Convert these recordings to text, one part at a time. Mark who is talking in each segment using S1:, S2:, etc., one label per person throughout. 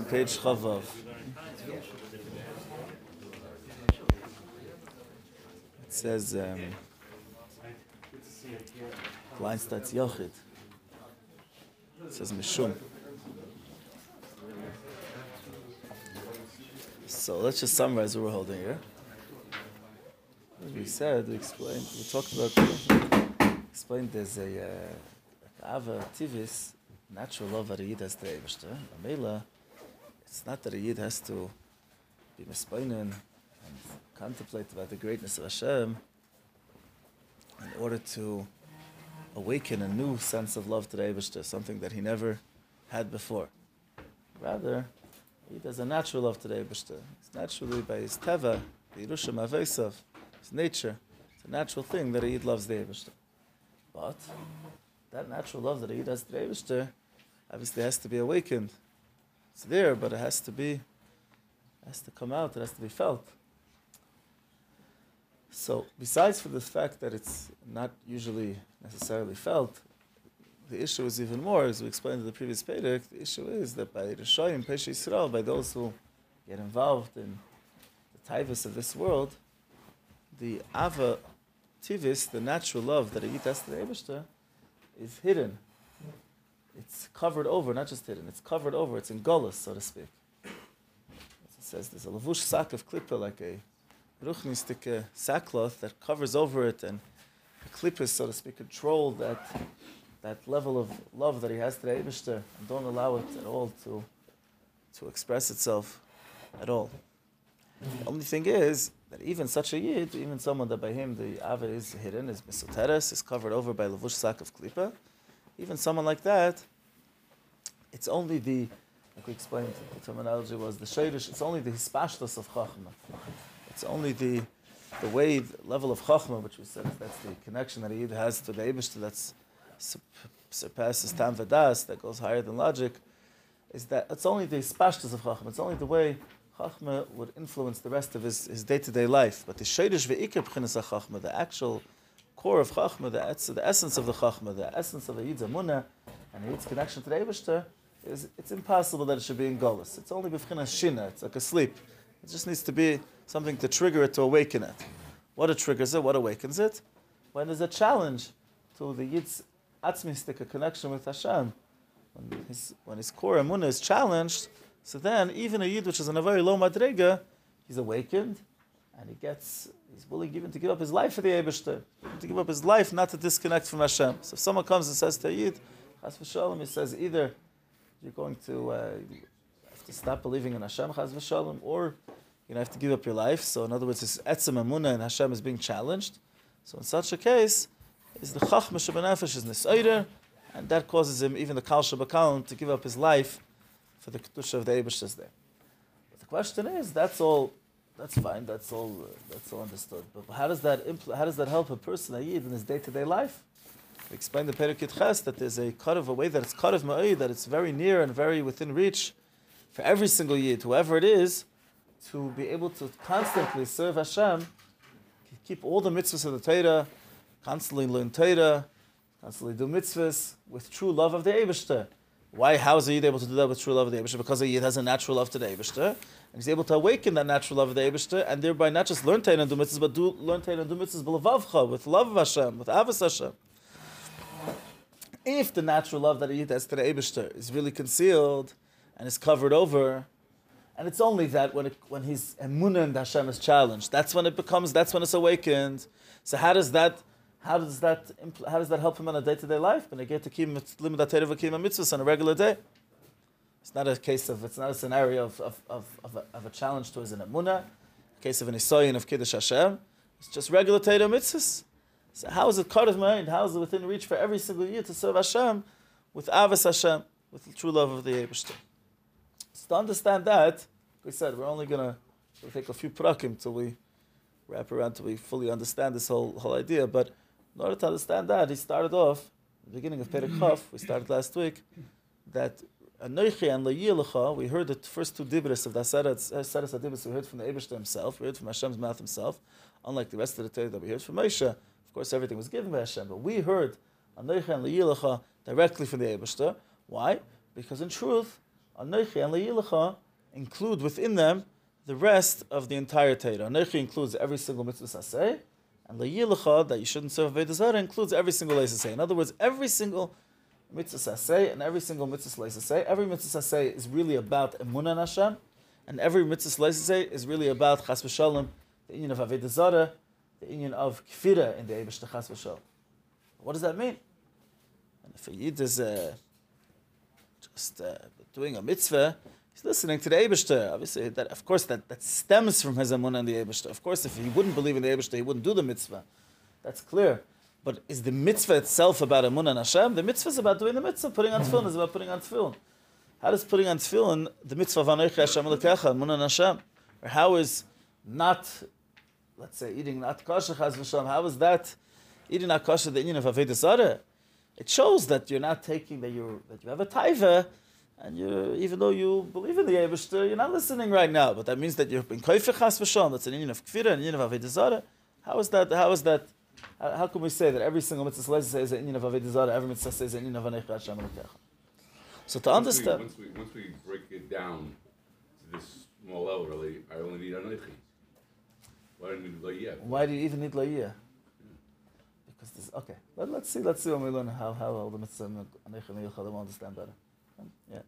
S1: on page Chavav. It says, um, line starts Yochid. It says Mishum. So let's just summarize what we're holding here. As we said, we explained, we talked about, explained there's a, uh, Ava Tivis, natural love that a Yid has to Amela, it's not that a Yid has to be mispoinen and contemplate about the greatness of Hashem in order to awaken a new sense of love to the Eibishter, something that he never had before. Rather, he has a natural love to the Eibishter. It's naturally by his teva, the Yerusham Avesav, his nature. It's a natural thing that a Yid loves the Eibishter. But that natural love that a Yid has to the Eibishter obviously has to be awakened. It's there, but it has to be, has to come out, it has to be felt. So, besides for the fact that it's not usually necessarily felt, the issue is even more, as we explained in the previous Pedic, the issue is that by Rishoyim, Pesha Yisrael, by those who get involved in the tivus of this world, the Ava Tivis, the natural love that a Yid has to the Eibishter, is hidden. It's covered over, not just hidden, it's covered over, it's in Golas, so to speak. As it says, there's a lavush sack of klippa, like a ruchnistic sackcloth that covers over it, and the klippas, so to speak, control that that level of love that he has to the and don't allow it at all to, to express itself at all. The only thing is that even such a yid, even someone that by him the ava is hidden, is misoteres, is covered over by lavush sack of klipa, even someone like that, it's only the, like we explained, the terminology was the shadish, it's only the hispashtas of chachma. It's only the the way, the level of chachma, which we said that's the connection that a yid has to the Eibishter, that surpasses tam vadas, that goes higher than logic, is that it's only the spashtas of Chachma, it's only the way Chachma would influence the rest of his, day-to-day life. But the shadish ve'ikr b'chinas Chachma, the actual core of Chachma, the, the essence of the Chachma, the essence of the Yid's Amunah, and Yid's connection to the Eibishter, is it's impossible that it should be in Golis. It's only b'chinas shina, it's like a sleep. It just needs to be something to trigger it, to awaken it. What triggers it, what awakens it? When there's a challenge to the Yid's atzmistic, a connection with Hashem, when his, when his core emunah is challenged, so then even a yid which is in a very low madrega, he's awakened, and he gets, he's willing even to give up his life for the Eibishter, to give up his life not to disconnect from Hashem. So if someone comes and says to yid, Chas v'shalom, he says either you're going to uh, have to stop believing in Hashem, Chas v'shalom, or you have to give up your life. So in other words, his etzem emunah and Hashem is being challenged. So in such a case, is the Chachma Shabbanefesh is Nisayder, and that causes him, even the Kal Shabbakalm, to give up his life for the Kedusha of the Eibishter. But the question is, that's all, that's fine, that's all, that's all understood. But how does that impl- how does that help a person, a Yid, in his day-to-day life? We explained the Perikit Ches that there's a cut of a way that it's cut of Ma'id, that it's very near and very within reach for every single Yid, whoever it is, to be able to constantly serve Hashem, keep all the mitzvahs of the Torah, constantly learn Torah, constantly do mitzvahs with true love of the Eibishter. Why? How is a Yid able to do that with true love of the Eibishter? Because a Yid has a natural love to the Eibishter, and he's able to awaken that natural love of the Eibishter, and thereby not just learn Torah and do mitzvahs, but do learn Torah and do mitzvahs b'levavcha, with love of Hashem, with avos Hashem. If the natural love that a Yid has to the Eibishter is really concealed and is covered over, and it's only that when, it, when his emunah and Hashem is challenged, that's when it becomes, that's when it's awakened. So how does that how does that how does that help him on a day to day life? When I get to keep mitzvahs on a regular day, it's not a case of it's not a scenario of of, of, of, a, of a challenge to his emunah, a case of an isoyin of kiddush Hashem. It's just regular Torah mitzvahs. So how is it cut of mind? How is it within reach for every single year to serve Hashem with avos Hashem, with the true love of the Eibushter? So to understand that, we said we're only gonna we'll take a few prakim till we wrap around till we fully understand this whole whole idea, but in order to understand that, he started off, the beginning of Perikov, we started last week, that Anoichi and Layilacha, we heard the first two dibris of the Aseres Adibris we heard from the Abishta himself, we heard from Hashem's mouth himself, unlike the rest of the Torah that we heard from Moshe. Of course, everything was given by Hashem, but we heard Anoichi and Layilacha directly from the Abishta. Why? Because in truth, Anochi and Le'ilacha include within them the rest of the entire Torah. Anochi includes every single mitzvah saseh, and Le'ilacha, that you shouldn't serve Avodah includes every single leisaseh. In other words, every single mitzvah saseh and every single mitzvah leisaseh, every mitzvah saseh is really about emunah Hashem, and every mitzvah leisaseh is really about chas v'shalom, the union of Avodah the union of kfira in the Eibush chas v'shalom. What does that mean? And if a yid is uh, just uh, doing a mitzvah, he's listening to the Eibishter. Obviously, that of course that, that stems from his amun and the Eibishter. Of course, if he wouldn't believe in the Eibishter, he wouldn't do the mitzvah. That's clear. But is the mitzvah itself about amun and Hashem? The mitzvah is about doing the mitzvah. Putting on tefillin is about putting on tefillin. How does putting on tefillin the mitzvah of Anoich Hashem Lekecha, amun and Hashem? Or how is not, let's say, eating not kosher chaz v'shalom, how is that eating not kosher the union of Zarah? It shows that you're not taking, that, you that you have a taiva, and you, even though you believe in the Eibishter, you're not listening right now. But that means that you're in koifer chas v'shalom. That's an union of kfira, an union of avodah zarah. How is that? How is that? How, how can we say that every single mitzvah says an union of avodah zarah, every mitzvah says an union of anech Hashem So to
S2: Once we,
S1: understand,
S2: once we, once we break it down to this small level, really, I only need Anochi. Why do I need Loyeh?
S1: why do you even need la'iyah? Because this. Okay, Let, let's see. Let's see when we learn how how all the mitzvah and Yechad will understand better. Yeah.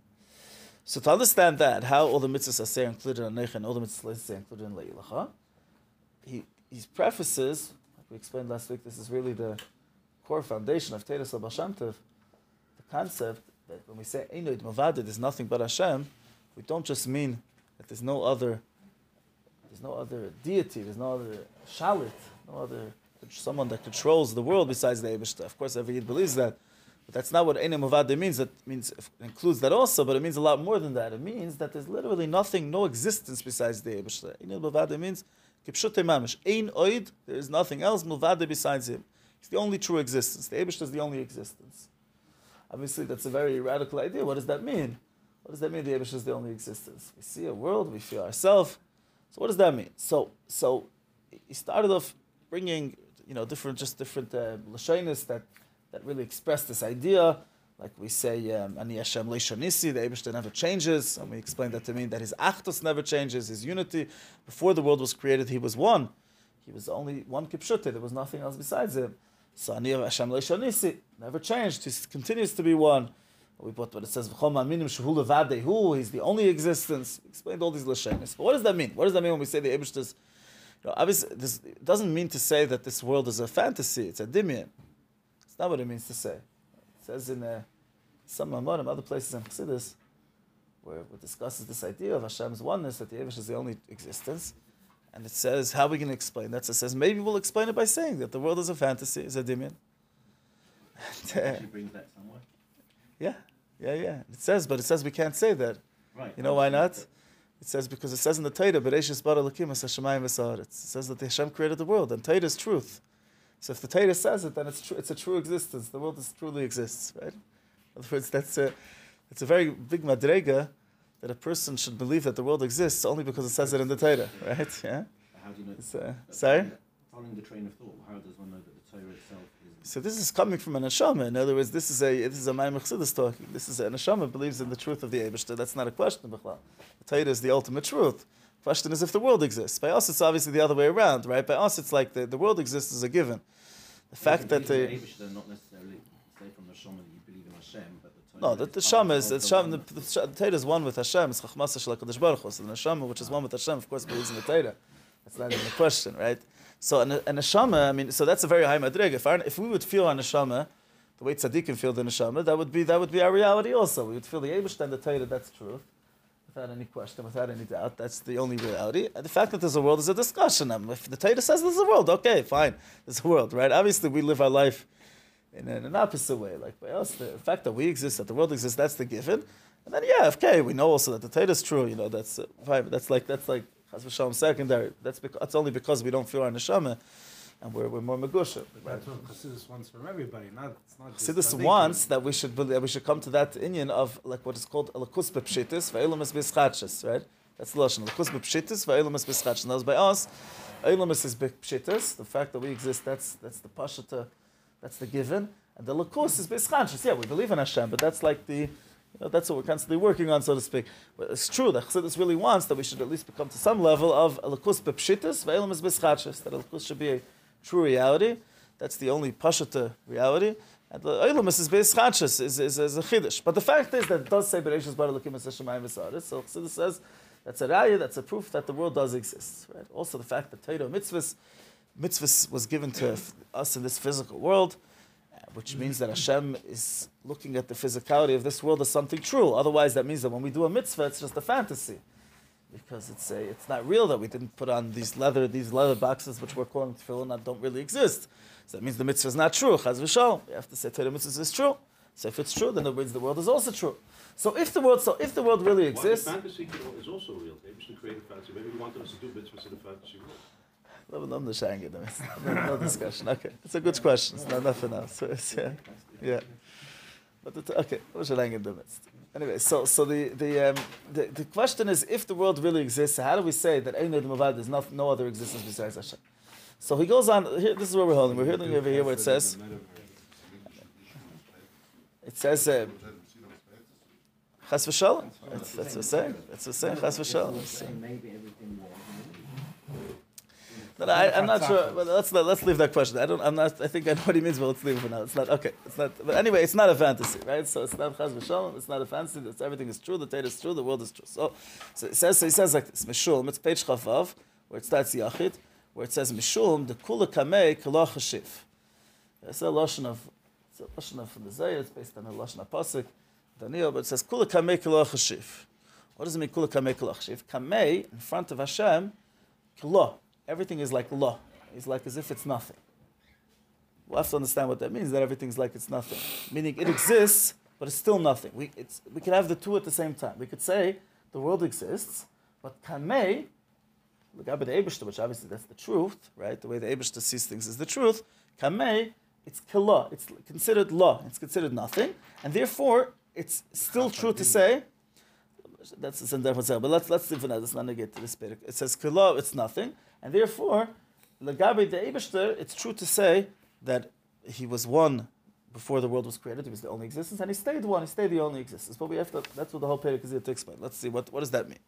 S1: So to understand that, how all the mitzvahs are say included in Anech and all the mitzvahs are included in Le'ilacha, he, he prefaces, like we explained last week, this is really the core foundation of Teres Abba the concept that when we say Einoid Mavadid there's nothing but Hashem, we don't just mean that there's no other there's no other deity, there's no other shalit, no other someone that controls the world besides the Eibushter. Of course, every Yid believes that. But that's not what Eine Mavade means. That means includes that also, but it means a lot more than that. It means that there's literally nothing, no existence besides the Eibushter. Eine Mavade means Kipshute Mamish. Ein Oid, there is nothing else, Mavade besides him. It's the only true existence. The Eibushter is the only existence. Obviously, that's a very radical idea. What does that mean? What does that mean? The Eibushter is the only existence. We see a world, we feel ourselves. So what does that mean? So, so he started off bringing, you know, different, just different uh, that that really express this idea. Like we say, um, Ani Hashem Leishonisi, the Abishta never changes, and we explain that to mean that his Achtos never changes, his unity. Before the world was created, he was one. He was only one Kipshute, there was nothing else besides him. So Ani Hashem Leishonisi never changed, he continues to be one. We put what it says, he's the only existence. Explained all these Lashonis. But what does that mean? What does that mean when we say the Abishta's you know, obviously, this doesn't mean to say that this world is a fantasy. It's a dimion. Not what it means to say. It says in uh, some Mamorim, other places in Chassidus, where it discusses this idea of Hashem's oneness, that the Avish is the only existence. And it says, how are we going to explain that? So it says, maybe we'll explain it by saying that the world is a fantasy, is a dimion.
S3: And, uh, brings that somewhere.
S1: Yeah, yeah, yeah. It says, but it says we can't say that.
S3: Right.
S1: You know why not? It says because it says in the Torah, "Bereshis bara Elokim es hashamayim v'saaretz." It says that the Hashem created the world, and Torah is truth. So if the Torah says it, then it's true. It's a true existence. The world is, truly exists, right? In other words, that's a, it's a very big madrega that a person should believe that the world exists only because it says it in the Torah, right? Yeah.
S3: How do you know?
S1: It's, uh, sorry.
S3: Following the train of thought, how does one know that the Torah itself is?
S1: So this is coming from an neshama. In other words, this is a this is a Maimon Chassidus talking. This is a neshama believes in the truth of the Eibushter. That's not a question, B'chlal. The Torah is the ultimate truth. Question is if the world exists. By us, it's obviously the other way around, right? By us, it's like the, the world exists as a given. The fact that the
S3: not necessarily say from the Shama you believe in Hashem, but the
S1: no, the, the
S3: is
S1: Shama is the, Shama,
S3: one-
S1: the, the, the Torah is one with Hashem. It's Chachmasa Shel Hakadosh Baruch Hu. So the Neshama, which is one with Hashem, of course, believes in the Torah. That's not even a question, right? So an, an neshama, I mean, so that's a very high madrig. If, our, if we would feel our neshama, the way tzaddikim feel the neshama, that would be that would be our reality also. We would feel the Eibush and the Torah. That's truth, without any question, without any doubt. That's the only reality. The fact that there's a world is a discussion. Um, if the Torah says there's a world, okay, fine, there's a world, right? Obviously, we live our life in an, opposite way. Like by us, the fact that we exist, that the world exists, that's the given. And then yeah, okay, we know also that the Torah is true. You know, that's uh, fine. That's like that's like Chas secondary. That's because that's only because we don't feel our neshama, and we're, we're more megusha. Right?
S4: That's what Chassidus wants from everybody. Not, it's not
S1: Chassidus wants that we should believe, that we should come to that inyan of like what is called alakus bepshitis ve'elamus bischatches, right? That's the lashon alakus bepshitis ve'elamus bischatches. Now, by us, elamus is bepshitis. The fact that we exist, that's that's the pashata, uh, that's the given, and the lakus is bischatches. Yeah, we believe in Hashem, but that's like the You know, that's what we're constantly working on, so to speak. But it's true that Chassidus really wants that we should at least become to some level of Elikus bepshitis, ve'elam is beschachis, that Elikus should be a true reality. That's the only pashata reality. And the Eilumis is beschachis, is, is, is a chiddush. But the fact is that it does say Bereshis Bar Elikim es Hashemayim v'saris, so Chassidus says that's a raya, that's a proof that the world does exist. Right? Also the fact that Torah mitzvahs, mitzvahs was given to us in this physical world, uh, which means that Hashem is looking at the physicality of this world as something true. Otherwise, that means that when we do a mitzvah, it's just a fantasy, because it's a, it's not real that we didn't put on these leather these leather boxes which we're calling tefillin that don't really exist. So that means the mitzvah is not true. Chaz v'shal. We have to say Torah mitzvah is true. So if it's true, then it means the world is also true. So if the world, so if the world really
S5: Well, the fantasy is also real. Maybe should create a fantasy. Maybe he wanted us to do mitzvahs in a fantasy world.
S1: no, no, no, discussion. Okay, it's a good question. It's not nothing else. So it's, yeah, yeah. But it's, okay, the in the midst? Anyway, so so the the, um, the the question is, if the world really exists, how do we say that Ein Od Milvad there's no, no other existence besides Hashem? So he goes on. Here, this is where we're holding. We're holding over here where it says. It says. Uh, Chas v'shalom. That's that's what we're saying. That's what we're saying. Chas v'shalom. It's,
S3: Say maybe everything
S1: no, I, I'm not sure. But let's let's leave that question. I don't. I'm not. I think I know what he means, but let's leave it for now. It's not okay. It's not. But anyway, it's not a fantasy, right? So it's not v'shalom. It's not a fantasy. It's, everything is true. The Torah is true. The world is true. So, so it says. So he says like this. Mishulm. It's page chavav, where it starts yachid, where it says Mishulm. The kula kamei kala chashiv. It's a lashon of. It's a lashon of the Zayir. It's based on a lashon of pasuk, Daniel, but it says kula kamei kala chashiv. What does it mean kula kamei kala chashiv? Kamei in front of Hashem, kala. Everything is like law. It's like as if it's nothing. We'll have to understand what that means, that everything's like it's nothing. Meaning it exists, but it's still nothing. We, it's, we could have the two at the same time. We could say the world exists, but kamei, the Eibishter, which obviously that's the truth, right? The way the Eibishter sees things is the truth. Kamei, it's kala. It's considered law. It's considered nothing. And therefore, it's still true to say, that's the a different but let's let's leave it now. Let's not negate this bit. It says kala, it's nothing, and therefore, legabe the Eibishter, it's true to say that he was one before the world was created. He was the only existence, and he stayed one. He stayed the only existence. But we have to. That's what the whole Perek is here to explain. Let's see what what does that mean.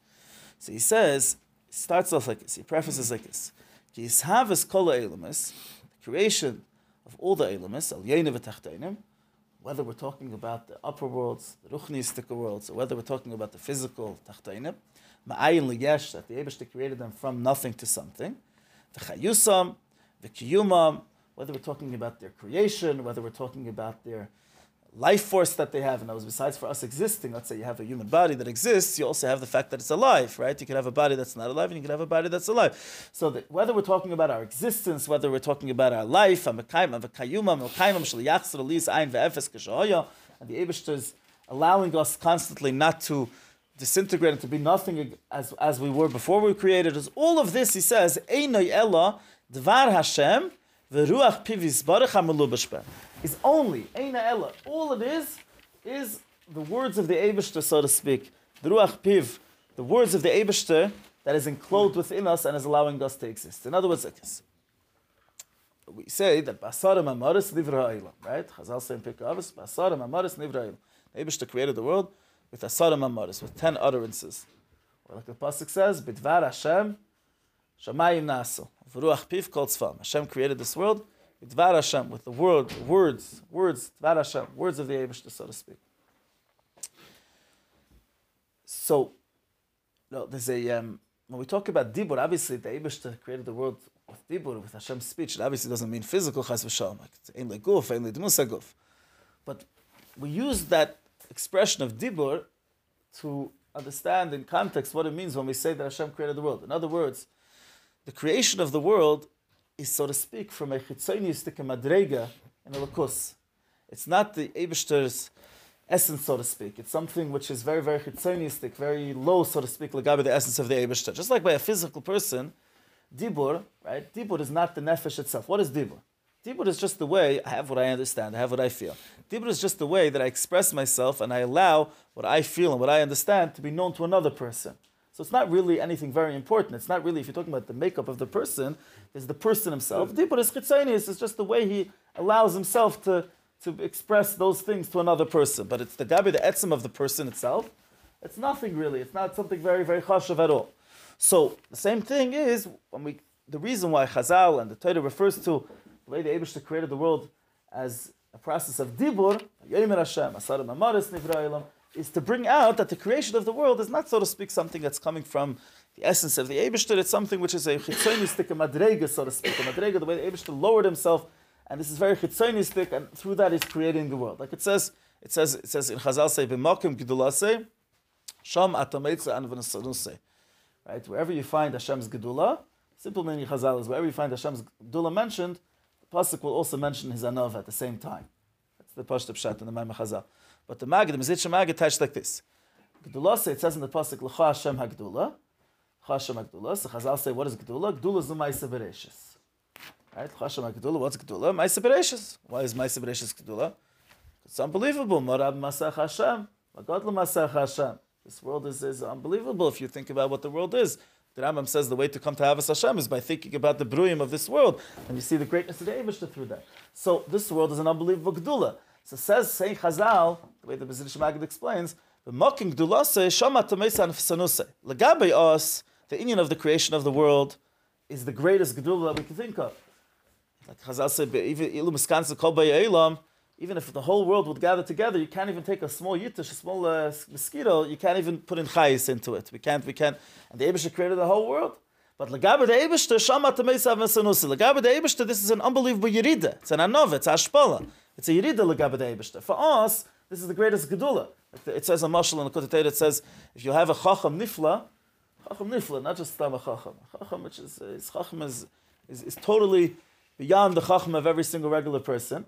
S1: So he says, starts off like this. He prefaces like this: creation of all the elamis, al whether we're talking about the upper worlds, the ruchnistic worlds, or whether we're talking about the physical tachtainim, ma'ayin liyesh, that the Abishta created them from nothing to something, the chayusam, the kiyumam, whether we're talking about their creation, whether we're talking about their life force that they have, and that was besides for us existing, let's say you have a human body that exists, you also have the fact that it's alive, right? You can have a body that's not alive, and you can have a body that's alive. So that whether we're talking about our existence, whether we're talking about our life, and the Abishter is allowing us constantly not to disintegrate and to be nothing as, as we were before we were created, is all of this, he says, Einoi Ella, Dvar Hashem, Veruach Pivis Baruch HaMelubashben is only Eina Ella. All it is is the words of the Abishter, so to speak. The Ruach Piv, the words of the Abishter that is enclosed within us and is allowing us to exist. In other words, like this. We say that Basarim Amaris Nivra Eilam, right? Chazal say in Pekavis, Basarim Amaris Nivra Eilam. The Abishter created the world with Asarim Amaris, with ten utterances. Or like the Pasuk says, Bidvar Hashem, Shamayim Naso. V'ruach Piv Kol Tzvam. Hashem created this world Dvar Hashem, with the word, words, words, Dvar Hashem, words of the Eibushter, so to speak. So, no, there's a, um, when we talk about Dibur, obviously the Eibushter created the world with Dibur, with Hashem's speech. It obviously doesn't mean physical Chas v'shalom, like it's Ein Leguf, Guf. But we use that expression of Dibur to understand in context what it means when we say that Hashem created the world. In other words, the creation of the world is, so to speak, from a chitzonistic madrega in a lakus. It's not the Abishter's essence, so to speak. It's something which is very, very chitzonistic, very low, so to speak, legabe the essence of the Abishter. Just like by a physical person, dibur, right? Dibur is not the nefesh itself. What is dibur? Dibur is just the way I have what I understand, I have what I feel. Dibur is just the way that I express myself and I allow what I feel and what I understand to be known to another person. So it's not really anything very important. It's not really, if you're talking about the makeup of the person, is the person himself. Mm. Dibur is chitzonius, it's just the way he allows himself to, to express those things to another person. But it's the gabi, the etzim of the person itself. It's nothing really. It's not something very, very chashav at all. So the same thing is when we the reason why Chazal and the Torah refers to the way the Eibushter created the world as a process of dibur, Yomer Hashem, Asarim Amaris Nivra is to bring out that the creation of the world is not, so to speak, something that's coming from the essence of the Eibushter. It's something which is a chitzonistic, a madrega, so to speak, a madrega, the way the Eibushter lowered himself, and this is very chitzonistic, and through that he's creating the world. Like it says, it says, it says in Chazal say, "B'makim gedulase, sham atameitza an Right, wherever you find Hashem's gedula, simple meaning Chazal is wherever you find Hashem's gedula mentioned, the pasuk will also mention his anav at the same time. That's the pashtup pshat in the Maimah Chazal. But the Magid, the Mizitcha Magid, touched like this. Gedula it says in the pasuk L'cha Hashem Hagdula. Hashem Hagdula. So Chazal say, what is Gedula? Gedula is the Ma'isa Bereshis. Right? Hashem Hagdula. What's Gedula? Ma'isa Bereshis. Why is Ma'isa Bereshis Gedula? It's unbelievable. Marab Masach Hashem. Magadla Masach Hashem. This world is, is unbelievable if you think about what the world is. The Rambam says the way to come to Havas Hashem is by thinking about the bruyim of this world, and you see the greatness of the Eibushter through that. So this world is an unbelievable gedula. So says saying Chazal, the way the Bezin Magid explains, the mocking gedulase shama tamesan fsanuse. Legabe us, the union of the creation of the world is the greatest gedula that we can think of. Like Chazal said, even if the whole world would gather together, you can't even take a small yitish, a small uh, mosquito, you can't even put in chayis into it. We can't, we can't. And the Abishah created the whole world. But Lagabe the Abishah, Shama Tameisav Mesanusi. Lagabe the Abishah, this is an unbelievable yirida. It's an anov, it's ashpala. It's a yirida Lagabe Abishah. For us, this is the greatest gedula. It says a mashal in the Kotetayt, it says, if you have a chacham nifla, chacham nifla, not just tam a chacham. Chacham, which is, chacham is, is, is totally beyond the chacham of every single regular person.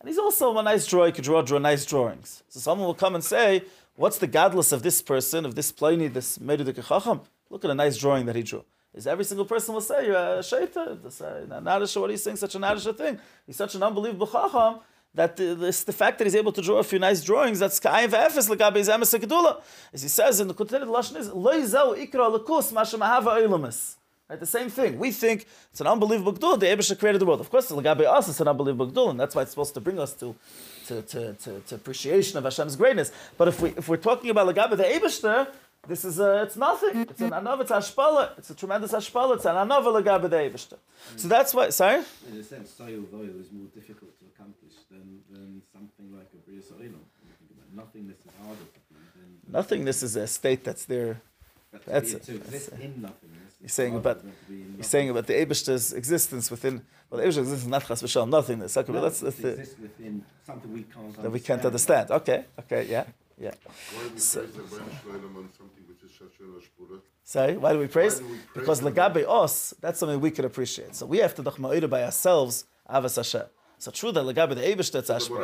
S1: And he's also a nice drawer, he could draw, draw nice drawings. So someone will come and say, What's the godless of this person, of this Pliny, this Medudik Chacham? Look at a nice drawing that he drew. Is every single person will say, You're a shaita, Nadisha, uh, what are you saying, such a Nadisha thing? He's such an unbelievable Chacham that the, this, the fact that he's able to draw a few nice drawings, that's kayin v'efes l'gabe his emes As he says in the Kutenet Lashon is, lo yizau ikra l'kus ma shemahava eilumis. Right, the same thing. We think it's an unbelievable gdul. The Abisha created the world. Of course, Lagabe us it's an unbelievable gdul, and that's why it's supposed to bring us to, to, to, to, to appreciation of Hashem's greatness. But if we if we're talking about Lagabe the Abishter, this is a, it's nothing. It's an anov. It's ashpala. It's a tremendous ashpala. It's an anov Lagabe the Abishter. So that's why. Sorry.
S3: In a sense, soil oil is more difficult than, than something like a bria Nothingness is harder to do than.
S1: Nothingness is a state that's there. That's,
S3: that's, that's in nothingness.
S1: He's saying about he's saying about the Eibushter's existence within well the Eibushter's existence is not chas v'shal nothingness. Okay,
S3: no,
S1: but that's,
S3: that's the, within something we can't
S1: that we can't understand. Okay, okay, yeah, yeah.
S6: So,
S1: Sorry, why do we praise?
S6: Do we praise
S1: because legabe os, that's something we can appreciate. So we have to dachma'ira by ourselves, avas Hashem. So true that legabe the Eibush that's ashpar.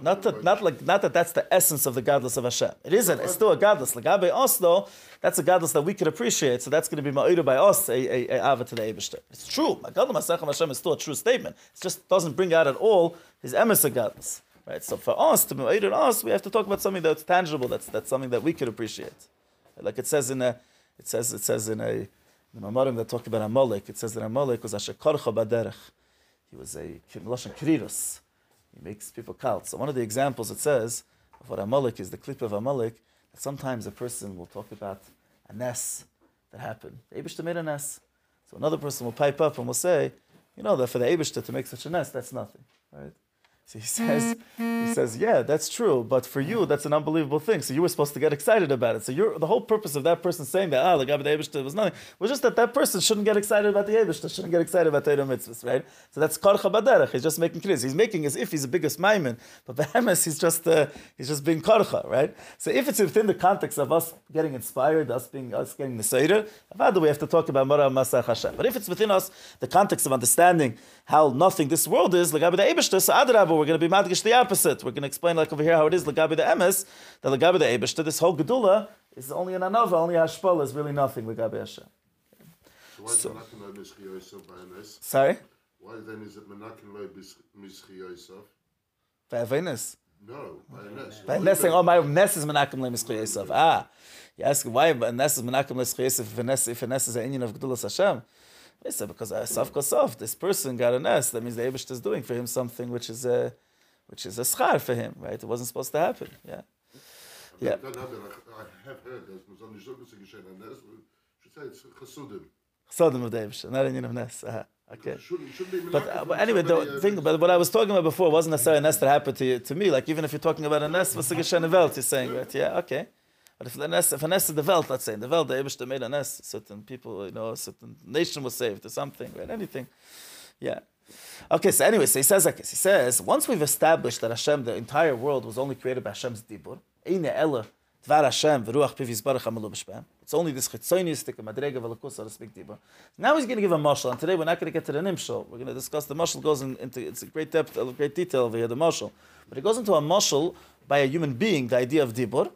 S1: Not that, not like, not that that's the essence of the godless of Hashem. It isn't. It's still a godless. Legabe us though, that's a godless that we can appreciate. So that's going to be ma'ira by us a, a, a ava to the Eibush. It's true. Gadol Masechem Hashem is still a true statement. It just doesn't bring out at all his emes of godless. Right. So for us to ma'ira us, we have to talk about something that's tangible. That's that's something that we can appreciate. Like it says in a, it says it says in a the Mamarim that talk about Amalek, it says that Amalek was Asher Korcha Baderech. He was a Lashon Kriros. He makes people cult. So one of the examples it says of what Amalek is, the clip of Amalek, that sometimes a person will talk about a ness that happened. The Abishta made a ness. So another person will pipe up and will say, you know, that for the Abishta to make such a ness, that's nothing. Right? So he says, he says, yeah, that's true, but for you, that's an unbelievable thing. So you were supposed to get excited about it. So you're, the whole purpose of that person saying that, ah, the Gabi Eibishter was nothing, was just that that person shouldn't get excited about the Eibishter, shouldn't get excited about Torah mitzvahs, right? So that's Karcha Baderech. He's just making clear. He's making as if he's the biggest Maimon, but Behemes, he's just, uh, he's just being Karcha, right? So if it's within the context of us getting inspired, us being, us getting the Seder, do we have to talk about Mara Masach Hashem. But if it's within us, the context of understanding how nothing this world is, the Gabi Eibishter, so we're going to be Madgish the opposite. We're going to explain like over here how it is Lagabi the Emes, the Lagabi the Ebishta, this whole Gedula is only an Anova, only Hashpal is really nothing Lagabi Hashem.
S6: So so,
S1: Sorry?
S6: Why then is it Menachem lo Mizchi Yosef?
S1: Ve'avenis.
S6: No, Bayanes.
S1: Bayanes saying, oh, my Nes is Menachem lo Mizchi Yosef. Ah. You ask why Nes is Menachem lo Mizchi Yosef if Nes is an Indian of Gedulas Hashem? They said because uh, Saf Kosov, this person got a nest. That means the Abish is doing for him something which is a, which is a schar for him, right? It wasn't supposed to happen. Yeah. Yeah.
S6: I have heard, dass man so nicht so ein bisschen geschehen an das, should say it's Chasudim.
S1: Sodim of the Abish, not in of nest. Uh-huh. Okay. But, uh, but anyway, the
S6: uh,
S1: thing, but what I was talking about before wasn't necessarily a nest that happened to you, to me. Like even if you're talking about a nest, what's the Geshen Welt? You're saying, right? Yeah, okay. But if the nest, if a nest is the Welt, let's say in the Welt, the Eibushter made a nest, certain people, you know, certain nation was saved or something, right? Anything, yeah. Okay, so anyway, so he says. He says once we've established that Hashem, the entire world, was only created by Hashem's dibur, Eine Ella, Dvar Hashem, V'ruach Pivis Baruch Hamalu B'Shpem. It's only this chitzonistic madrega v'lakus, so speak, dibur. Now he's going to give a mashal, and today we're not going to get to the nimshal. We're going to discuss the mashal goes in, into it's a great depth, a great detail over here, the mashal, but it goes into a mashal by a human being, the idea of dibur,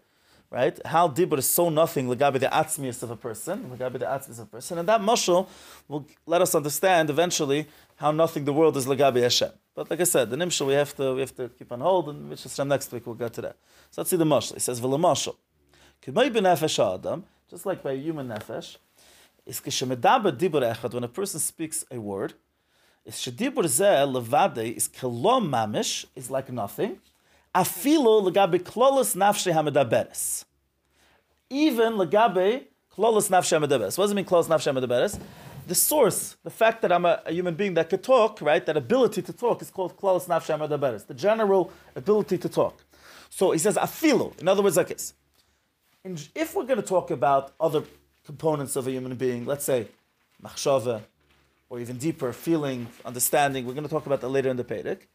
S1: right? How dibur is so nothing legabe the atzmius of a person, legabe the atzmius of a person, and that mashal will let us understand eventually how nothing the world is legabe Hashem. But like I said, the nimshal we have to we have to keep on hold, and which is from next week we'll get to that. So let's see the mashal. He says v'la mashal. K'may b'nefesh adam, just like by a human nefesh, is kishemedaber dibur echad when a person speaks a word. Is shedibur zeh levade is kelom mamish is like nothing. Afilo legabe klolos nafshe hamedaberes. Even legabe klolos nafshe hamedaberes. What does it mean klolos nafshe hamedaberes? The source, the fact that I'm a, a human being that could talk, right? That ability to talk is called klolos nafshe hamedaberes. The general ability to talk. So he says afilo. In other words, like this. In, if we're going to talk about other components of a human being, let's say machshava, or even deeper feeling, understanding, we're going to talk about that later in the Pedic,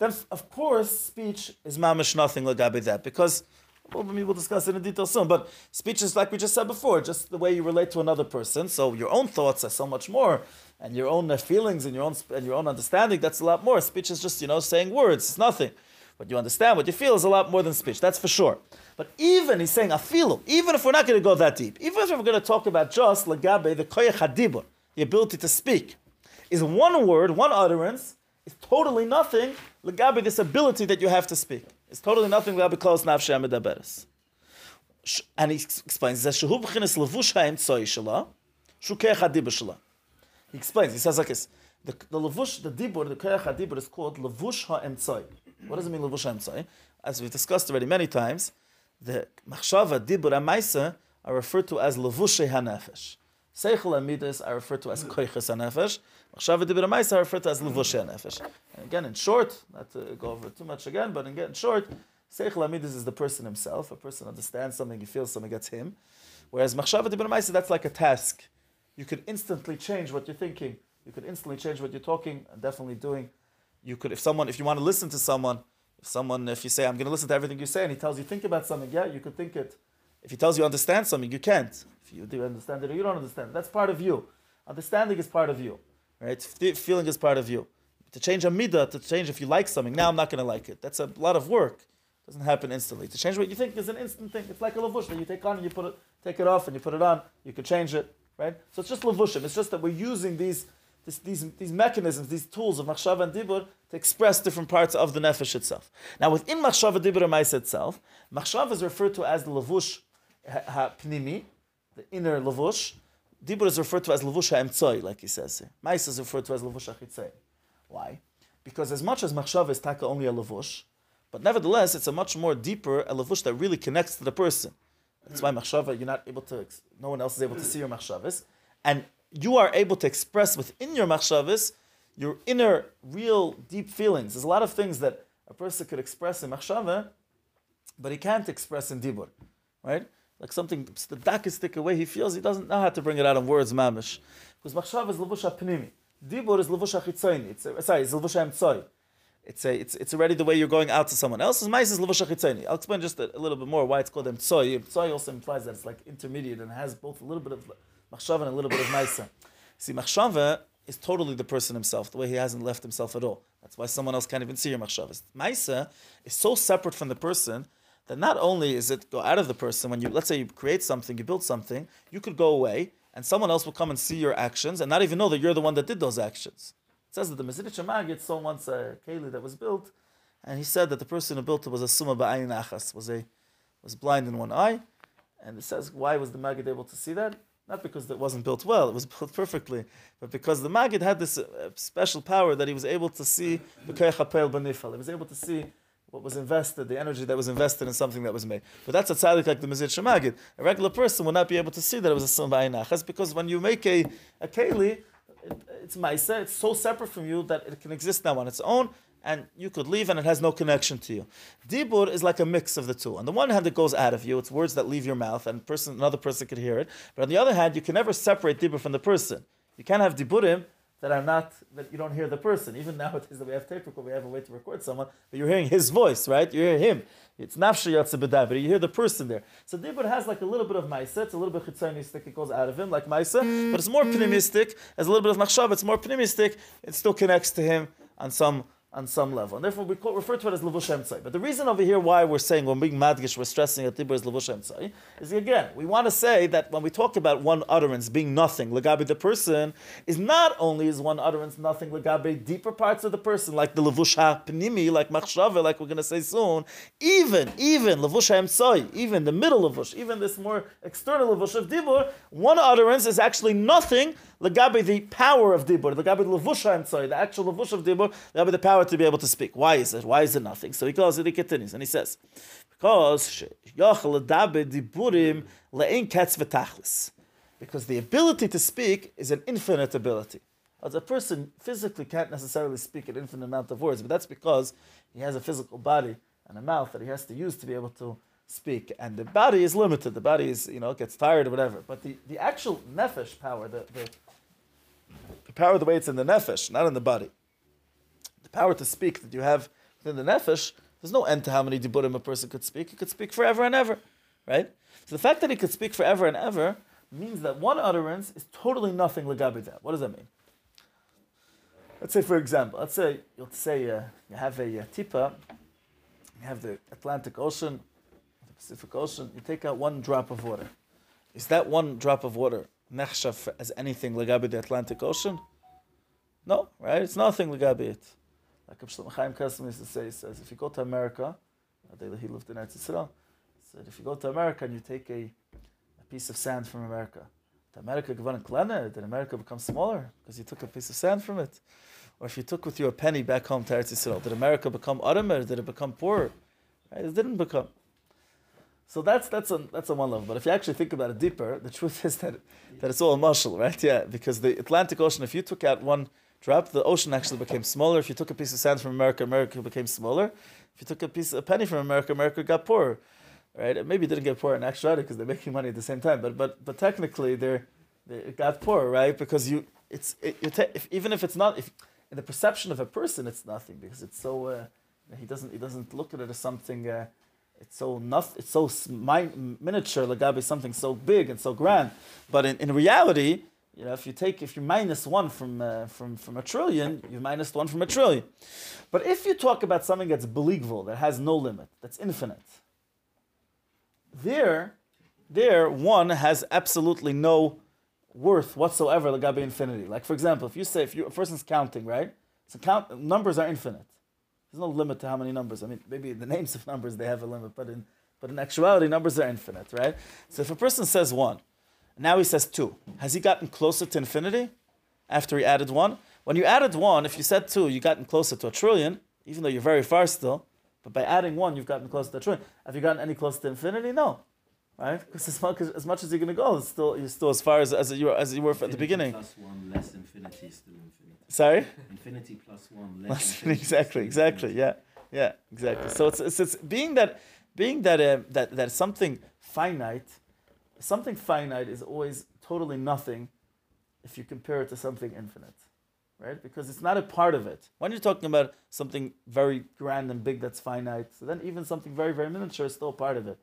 S1: then of course speech is mamish nothing lagabe that because well, maybe we'll discuss it in detail soon. But speech is like we just said before, just the way you relate to another person. So your own thoughts are so much more, and your own uh, feelings and your own and your own understanding that's a lot more. Speech is just you know saying words. It's nothing. What you understand, what you feel, is a lot more than speech. That's for sure. But even he's saying afilu. Even if we're not going to go that deep, even if we're going to talk about just lagabe the koyach hadibur, the ability to speak, is one word, one utterance is totally nothing legabe this ability that you have to speak. It's totally nothing legabe close nafshe amidaberes. And he explains that shehu b'chinas levush ha'emtzoi shela, shukeh hadibur shela. He explains. He says like this: the, the levush, the dibur, the koyach hadibur is called levush ha'emtzoi. What does it mean levush ha'emtzoi? As we've discussed already many times, the machshava, dibur, and are referred to as levush hanefesh. Seichel and midas are referred to as koiches hanefesh. Machshava dibur ma'isa are referred to as levush. And again, in short, not to go over too much again, but again, in short, seichel and midas is the person himself. A person understands something, he feels something, that's him. Whereas machshava ma'isa, that's like a task. You could instantly change what you're thinking. You could instantly change what you're talking and definitely doing. You could, if someone, if you want to listen to someone, if someone, if you say, I'm going to listen to everything you say, and he tells you, think about something, yeah, you could think it. If he tells you understand something, you can't. If you do understand it or you don't understand that's part of you. Understanding is part of you, right? Feeling is part of you. To change a midah, to change if you like something, now I'm not going to like it. That's a lot of work. It doesn't happen instantly. To change what you think is an instant thing. It's like a lavush that you take on and you put it, take it off and you put it on. You can change it, right? So it's just lavushim. It's just that we're using these, this, these, these mechanisms, these tools of machshava and dibur to express different parts of the nefesh itself. Now, within machshava dibur and ma'isa itself, machshava is referred to as the lavush ha- ha- pnimi, the inner lavush. Dibur is referred to as lavush ha'emtzoi, like he says here. Ma'isa is referred to as lavush hachitzei. Why? Because as much as machshava is taka only a lavush, but nevertheless, it's a much more deeper a lavush that really connects to the person. That's why machshava, you're not able to, no one else is able to see your machshavas. And you are able to express within your machshavas your inner, real, deep feelings. There's a lot of things that a person could express in machshava, but he can't express in dibur, right? Like something, the darkest stick away he feels, he doesn't know how to bring it out in words, mamish. Because machshava is levush pnimi. Dibur is levush chitzoni. It's a, sorry, it's levush emtzoi. It's a, it's, it's already the way you're going out to someone else's. Mais is levush chitzoni. I'll explain just a, a, little bit more why it's called emtzoi. Emtzoi also implies that it's like intermediate and has both a little bit of machshava and a little bit of maisa. See, machshava is totally the person himself, the way he hasn't left himself at all. That's why someone else can't even see your machshavas. Maisa is so separate from the person that not only is it go out of the person when you let's say you create something, you build something, you could go away and someone else will come and see your actions and not even know that you're the one that did those actions. It says that the Mesidik Magid saw once a keli that was built, and he said that the person who built it was a summa ba'ayin achas, was a was blind in one eye, and it says why was the Magid able to see that? Not because it wasn't built well, it was built perfectly, but because the Magid had this uh, special power that he was able to see the. He was able to see what was invested, the energy that was invested in something that was made. But that's a tzaddik like the Mizid Shemagid. A regular person would not be able to see that it was a That's because when you make a, a Keli, it, it's Maisa, it's so separate from you that it can exist now on its own, and you could leave and it has no connection to you. Dibur is like a mix of the two. On the one hand, it goes out of you, it's words that leave your mouth, and person, another person could hear it. But on the other hand, you can never separate Dibur from the person. You can't have Diburim that are not that you don't hear the person. Even nowadays that we have tape record, we have a way to record someone, but you're hearing his voice, right? You hear him. It's nafshe yatzabedai, but you hear the person there. So dibur has like a little bit of ma'isa, it's a little bit chitzonistic, it goes out of him like ma'isa, but it's more mm-hmm. pneumistic. As a little bit of machshav, it's more pneumistic. It still connects to him on some on some level. And therefore we call, refer to it as Levush Emtzai. But the reason over here why we're saying, when being Madgish, we're stressing that Tibur is Levush Emtzai, is again, we want to say that when we talk about one utterance being nothing, Legabi the person, is not only is one utterance nothing, Legabi deeper parts of the person, like the Levush HaPnimi, like Machshava, like we're going to say soon, even, even Levush HaEmtzai, even the middle Levush, even this more external Levush of Dibur, one utterance is actually nothing, Legabi the power of Dibur, Legabi the levusha, I'm sorry, the actual Levush of Dibur, Legabi the power to be able to speak. Why is it? Why is it nothing? So he goes and he continues and he says, because because the ability to speak is an infinite ability. As a person physically can't necessarily speak an infinite amount of words, but that's because he has a physical body and a mouth that he has to use to be able to speak. And the body is limited. The body is, you know, gets tired or whatever. But the, the actual nefesh power, the, the, the power of the way it's in the nefesh, not in the body, The power to speak that you have within the nefesh, there's no end to how many diburim a person could speak. He could speak forever and ever, right? So the fact that he could speak forever and ever means that one utterance is totally nothing legabi that. What does that mean? Let's say, for example, let's say you'll say uh, you have a, a uh, tipa, you have the Atlantic Ocean, the Pacific Ocean. You take out one drop of water. Is that one drop of water nechshaf as anything legabi the Atlantic Ocean? No, right? It's nothing legabi it. Like Shlomo Chaim Kesselman used to say, he says, if you go to America, he lived in Eretz Yisrael, said, if you go to America and you take a, a piece of sand from America, did America gewann kleiner? Did America become smaller because you took a piece of sand from it? Or if you took with you a penny back home to Eretz Yisrael, did America become Aramer? Did it become poorer? Right? It didn't become. So that's that's on that's on one level. But if you actually think about it deeper, the truth is that that it's all a muscle, right? Yeah, because the Atlantic Ocean, if you took out one drop, the ocean actually became smaller. If you took a piece of sand from America, America became smaller. If you took a piece, a penny from America, America got poorer. Right? It maybe didn't get poorer in actuality because they're making money at the same time. But but but technically, they're, they got poorer, right? Because you, it's it, you ta- if, even if it's not, if in the perception of a person, it's nothing because it's so uh, he doesn't he doesn't look at it as something. Uh, it's so noth- it's so miniature, lagabe something so big and so grand. But in, in reality, you know, if you take if you minus one from uh, from from a trillion, you minus one from a trillion. But if you talk about something that's believable, that has no limit, that's infinite, there, there one has absolutely no worth whatsoever legabe infinity. Like for example, if you say if you a person's counting, right? So count numbers are infinite. There's no limit to how many numbers. I mean, maybe the names of numbers they have a limit, but in but in actuality, numbers are infinite, right? So if a person says one, now he says two. Has he gotten closer to infinity after he added one? When you added one, if you said two, you've gotten closer to a trillion, even though you're very far still. But by adding one, you've gotten closer to a trillion. Have you gotten any closer to infinity? No. Right? Because as much as, as, much as you're going to go, it's still, you're still as far as, as, you, were, as you were infinity at the beginning.
S3: Plus one less infinity is still infinity.
S1: Sorry?
S3: Infinity plus one less infinity.
S1: exactly, exactly. Yeah. Yeah, exactly. So it's, it's, it's being that being that uh, that that something finite something finite is always totally nothing if you compare it to something infinite, right? Because it's not a part of it. When you're talking about something very grand and big that's finite, so then even something very, very miniature is still part of it.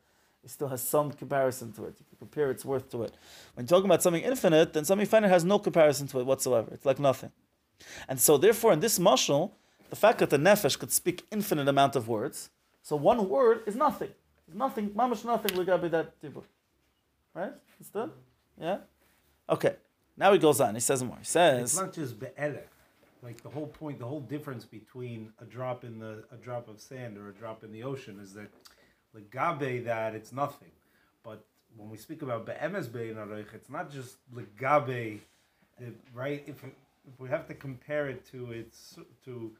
S1: It still has some comparison to it. You can compare its worth to it. When you're talking about something infinite, then something finite has no comparison to it whatsoever. It's like nothing. And so, therefore, in this mashal, the fact that the nefesh could speak infinite amount of words, so one word is nothing. It's nothing, mamash nothing, we got legabi that tibur. Right? Understood? Yeah? Okay. Now he goes on. He says more. He says
S4: It's not just be'elek. Like the whole point, the whole difference between a drop in the a drop of sand or a drop in the ocean is that legabe that it's nothing. But when we speak about be'emes bein aroich, it's not just legabe, right? If if we have to compare it to its to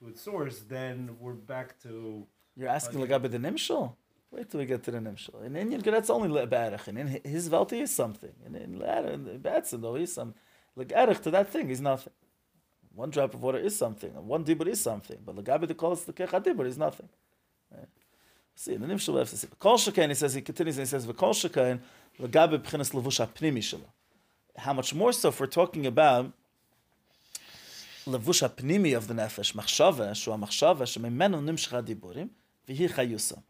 S4: to its source, then we're back to
S1: You're asking uh,
S4: Okay.
S1: Lagabe the Nimshal? Wait till we get to the Nimshal. In Indian, that's only Le'barach. And in his Velti is something. And in Batson, though, he's some. Le'garach to that thing is nothing. One drop of water is something. and One dibur is something. But Lagabe the calls the Kecha dibur is nothing. See, the Nimshal He says, Kol Shekain, he says, he continues and he says, V'kol Shekain, L'gabe B'chinas Levush HaPnimi Shelo. How much more so if we're talking about Levush HaPnimi of the Nefesh, Machshava, Shua Machshava, Shememenu Nimshcha Diburim, V'hi Chayusa.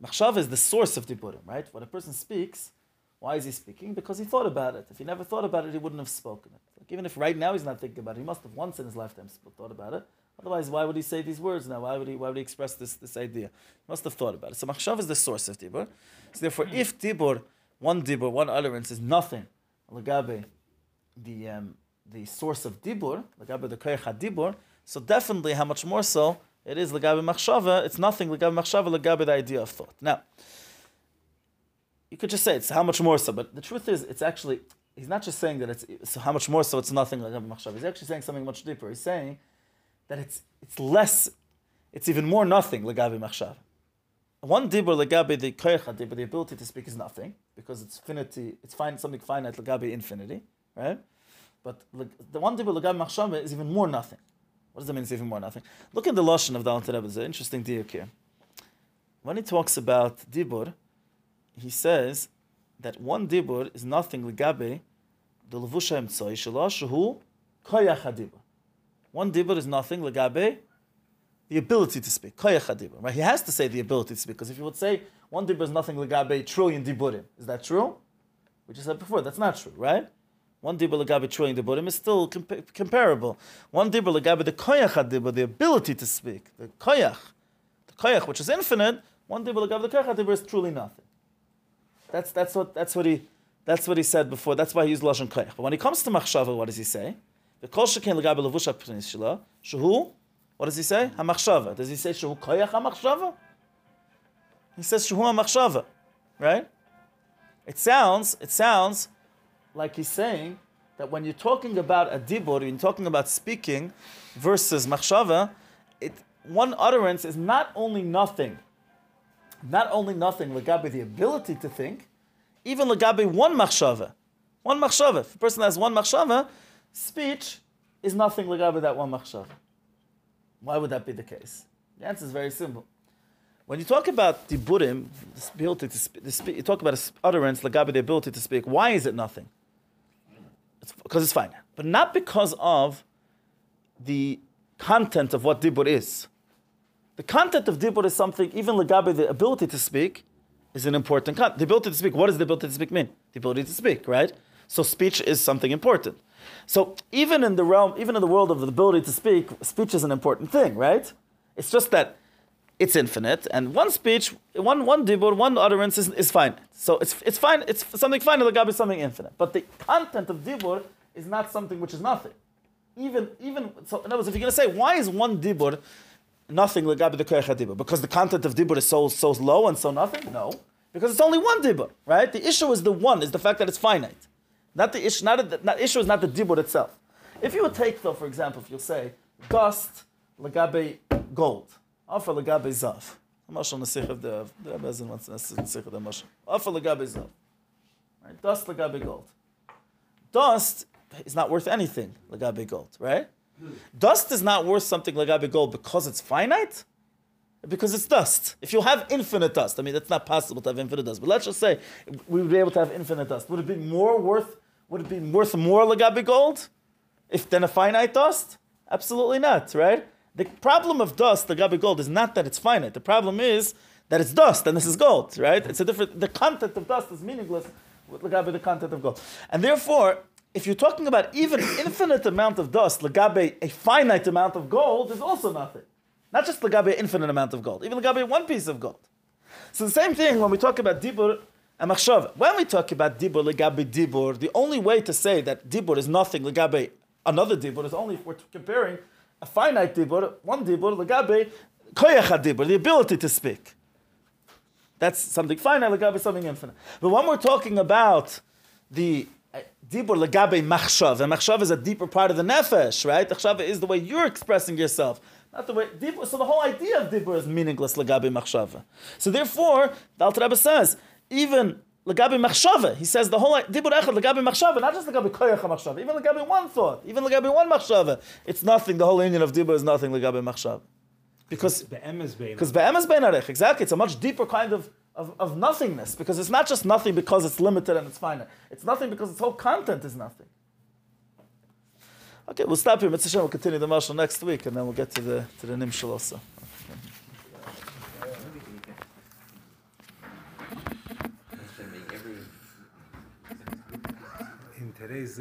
S1: Machshava is the source of Diburim, right? When a person speaks, why is he speaking? Because he thought about it. If he never thought about it, he wouldn't have spoken it. Like even if right now he's not thinking about it, he must have once in his lifetime thought about it, Otherwise, why would he say these words now? Why would he, why would he express this, this idea? He must have thought about it. So machshav is the source of dibur. So therefore, if dibur, one dibur, one utterance is nothing, legabe, the um, the source of dibur, legabe the koyach dibur, so definitely how much more so it is legabe machshava. It's nothing legabe machshava legabe the idea of thought. Now, you could just say it's how much more so, but the truth is it's actually he's not just saying that it's so how much more so it's nothing legabe machshava. He's actually saying something much deeper. He's saying that it's it's less, it's even more nothing legabe machshava. One dibur legabe the koyach dibur, the ability to speak is nothing because it's finity, it's fine, something finite legabe infinity, right? But the one dibur legabe machshava is even more nothing. What does that mean? It's even more nothing. Look at the lashon of the Alter. It's an interesting diuk here. When he talks about dibur, he says that one dibur is nothing legabe the levusha emtzoi shelo shehu koyach hadibur. One dibur is nothing legabe the ability to speak. Koyach hadibur. Right? He has to say the ability to speak because if you would say one dibur is nothing legabe trillion diburim, is that true? We just said before that's not true, right? One dibur legabe trillion diburim is still compa- comparable. One dibur legabe the koyach hadibur, the ability to speak, the koyach, the koyach which is infinite. One dibur legabe the koyach hadibur is truly nothing. That's that's what that's what he that's what he said before. That's why he used lashon koyach. But when he comes to machshava, what does he say? The kol sheken legabe levush ha'pnis shela shehu. What does he say? Hamachshava. Does he say shehu koyach hamachshava? He says shehu hamachshava, right? It sounds it sounds like he's saying that when you're talking about a dibur, you're talking about speaking versus machshava, it one utterance is not only nothing, not only nothing legabe the ability to think, even legabe one machshava, one machshava. If a person has one machshava, speech is nothing legabe that one machshava. Why would that be the case? The answer is very simple. When you talk about diburim, the ability to speak, the spe- you talk about utterance legabe the ability to speak. Why is it nothing? It's because it's fine, but not because of the content of what dibur is. The content of dibur is something, even legabe, the ability to speak, is an important content. The ability to speak, what does the ability to speak mean? The ability to speak, right? So speech is something important. So even in the realm, even in the world of the ability to speak, speech is an important thing, right? It's just that it's infinite, and one speech, one one dibur, one utterance is, is fine. So it's it's fine. It's something fine. Legabe is something infinite. But the content of dibur is not something which is nothing. Even even so, in other words, if you're going to say why is one dibur nothing legabe the koyach because the content of dibur is so so low and so nothing? No, because it's only one dibur, right? The issue is the one is the fact that it's finite. Not the issue. Not the not, issue is not the dibur itself. If you would take though, for example, if you'll say dust legabe gold, offer legabe zav. Mashal nesich of the the Rebbe doesn't want nesich of the mashal. Offer legabe zav. Right? Dust legabe gold. Dust is not worth anything legabe gold, right? Dust is not worth something legabe gold because it's finite, because it's dust. If you have infinite dust, I mean, it's not possible to have infinite dust. But let's just say we would be able to have infinite dust. Would it be more worth? Would it be worth more legabe gold, if than a finite dust? Absolutely not, right? The problem of dust, legabe gold, is not that it's finite. The problem is that it's dust and this is gold, right? It's a different. The content of dust is meaningless with legabe the content of gold, and therefore. If you're talking about even infinite amount of dust, legabe a finite amount of gold is also nothing. Not just legabe infinite amount of gold, even legabe one piece of gold. So the same thing when we talk about dibur and machshava. When we talk about dibur legabe dibur, the only way to say that dibur is nothing legabe another dibur is only if we're comparing a finite dibur, one dibur legabe koyach dibur, the ability to speak. That's something finite, legabe something infinite. But when we're talking about the uh, dibur legabe machshav, and machshav is a deeper part of the nefesh, right? Machshav is the way you're expressing yourself, not the way dibur. So the whole idea of dibur is meaningless legabe machshav. So therefore, the Alter Rebbe says even legabe machshava. He says the whole dibur echad legabe machshava, not just legabe koyach machshava, even legabe one thought, even legabe one machshava. It's nothing. The whole inyan of dibur is nothing legabe machshava, because
S4: the M is bein.
S1: because be'emes bein arech, exactly. It's a much deeper kind of, of, of nothingness because it's not just nothing because it's limited and it's finite. It's nothing because its whole content is nothing. Okay, we'll stop here. Mitzvah We'll continue the mashal next week, and then we'll get to the to the nimshal also.
S4: In today's